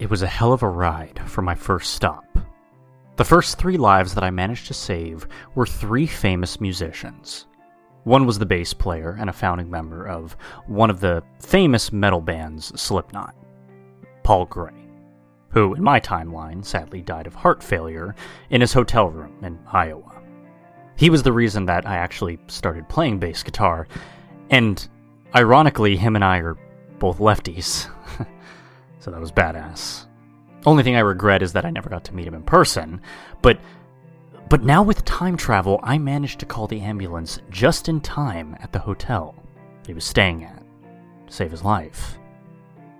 it was a hell of a ride for my first stop. The first three lives that I managed to save were three famous musicians. One was the bass player and a founding member of one of the famous metal bands, Slipknot, Paul Gray, who, in my timeline, sadly died of heart failure in his hotel room in Iowa. He was the reason that I actually started playing bass guitar, and ironically, him and I are both lefties. so that was badass. Only thing I regret is that I never got to meet him in person, but but now with time travel, I managed to call the ambulance just in time at the hotel he was staying at to save his life.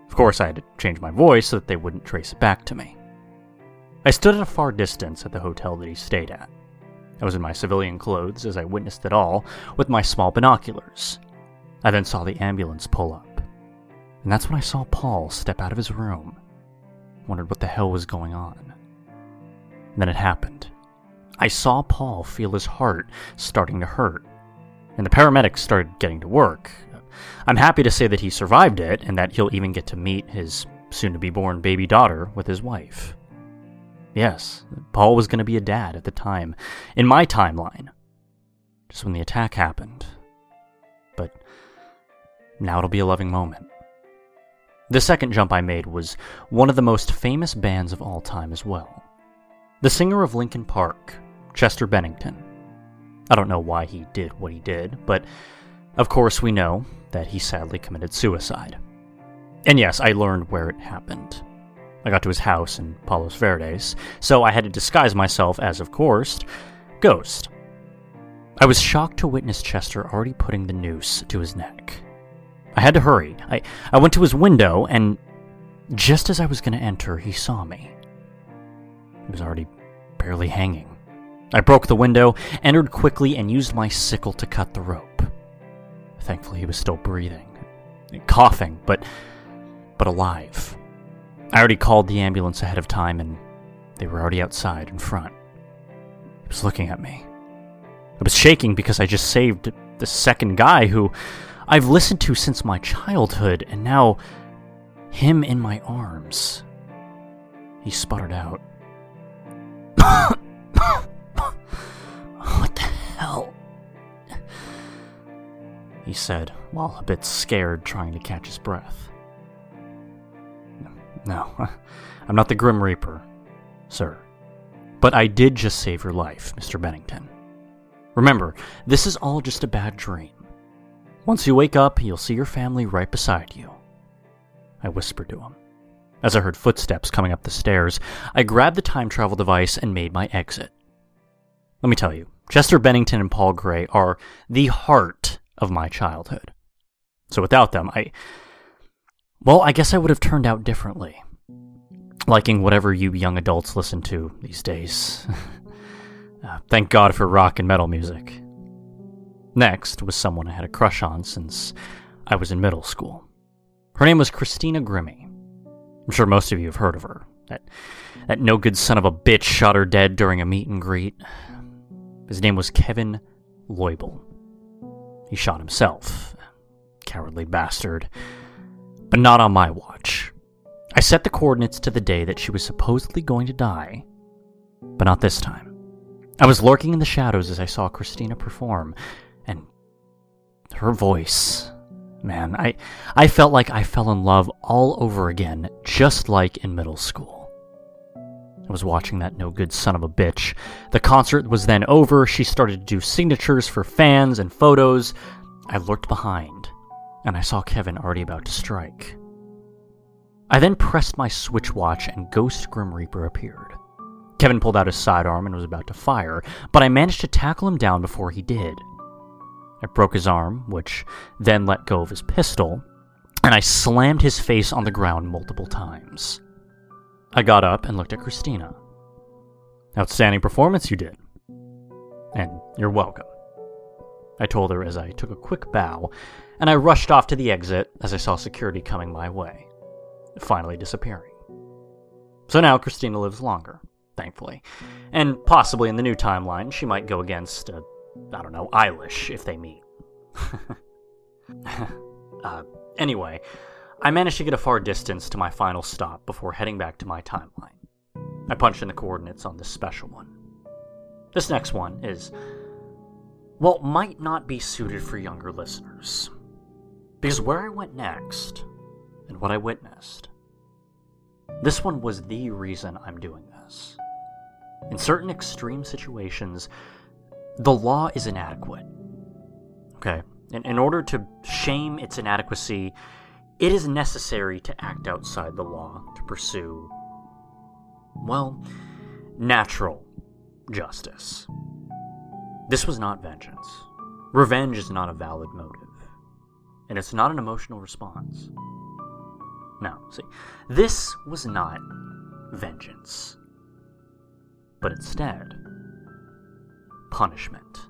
Of course, I had to change my voice so that they wouldn't trace it back to me. I stood at a far distance at the hotel that he stayed at. I was in my civilian clothes as I witnessed it all with my small binoculars. I then saw the ambulance pull up. And that's when I saw Paul step out of his room. Wondered what the hell was going on. And then it happened. I saw Paul feel his heart starting to hurt, and the paramedics started getting to work. I'm happy to say that he survived it and that he'll even get to meet his soon to be born baby daughter with his wife. Yes, Paul was going to be a dad at the time, in my timeline, just when the attack happened. But now it'll be a loving moment. The second jump I made was one of the most famous bands of all time as well. The singer of Linkin Park, Chester Bennington. I don't know why he did what he did, but of course we know that he sadly committed suicide. And yes, I learned where it happened. I got to his house in Palos Verdes, so I had to disguise myself as, of course, Ghost. I was shocked to witness Chester already putting the noose to his neck. I had to hurry. I, I went to his window, and just as I was going to enter, he saw me. He was already barely hanging. I broke the window, entered quickly, and used my sickle to cut the rope. Thankfully, he was still breathing, coughing, but but alive. I already called the ambulance ahead of time, and they were already outside in front. He was looking at me. I was shaking because I just saved the second guy who I've listened to since my childhood, and now him in my arms. He sputtered out. what the hell? He said, while a bit scared, trying to catch his breath. No, I'm not the Grim Reaper, sir. But I did just save your life, Mr. Bennington. Remember, this is all just a bad dream. Once you wake up, you'll see your family right beside you. I whispered to him. As I heard footsteps coming up the stairs, I grabbed the time travel device and made my exit. Let me tell you, Chester Bennington and Paul Gray are the heart of my childhood. So without them, I. Well, I guess I would have turned out differently. Liking whatever you young adults listen to these days. uh, thank God for rock and metal music. Next was someone I had a crush on since I was in middle school. Her name was Christina Grimmie. I'm sure most of you have heard of her. That, that no good son of a bitch shot her dead during a meet and greet. His name was Kevin Loibl. He shot himself. Cowardly bastard. But not on my watch. I set the coordinates to the day that she was supposedly going to die, but not this time. I was lurking in the shadows as I saw Christina perform, her voice. Man, I, I felt like I fell in love all over again, just like in middle school. I was watching that no good son of a bitch. The concert was then over. She started to do signatures for fans and photos. I looked behind, and I saw Kevin already about to strike. I then pressed my switch watch, and Ghost Grim Reaper appeared. Kevin pulled out his sidearm and was about to fire, but I managed to tackle him down before he did. I broke his arm, which then let go of his pistol, and I slammed his face on the ground multiple times. I got up and looked at Christina. Outstanding performance you did. And you're welcome. I told her as I took a quick bow, and I rushed off to the exit as I saw security coming my way, finally disappearing. So now Christina lives longer, thankfully. And possibly in the new timeline, she might go against uh, I don't know, Eilish if they meet. uh, anyway, I managed to get a far distance to my final stop before heading back to my timeline. I punched in the coordinates on this special one. This next one is, well, might not be suited for younger listeners. Because where I went next, and what I witnessed, this one was the reason I'm doing this. In certain extreme situations, the law is inadequate. Okay? In, in order to shame its inadequacy, it is necessary to act outside the law to pursue, well, natural justice. This was not vengeance. Revenge is not a valid motive, and it's not an emotional response. No, see, this was not vengeance, but instead, punishment.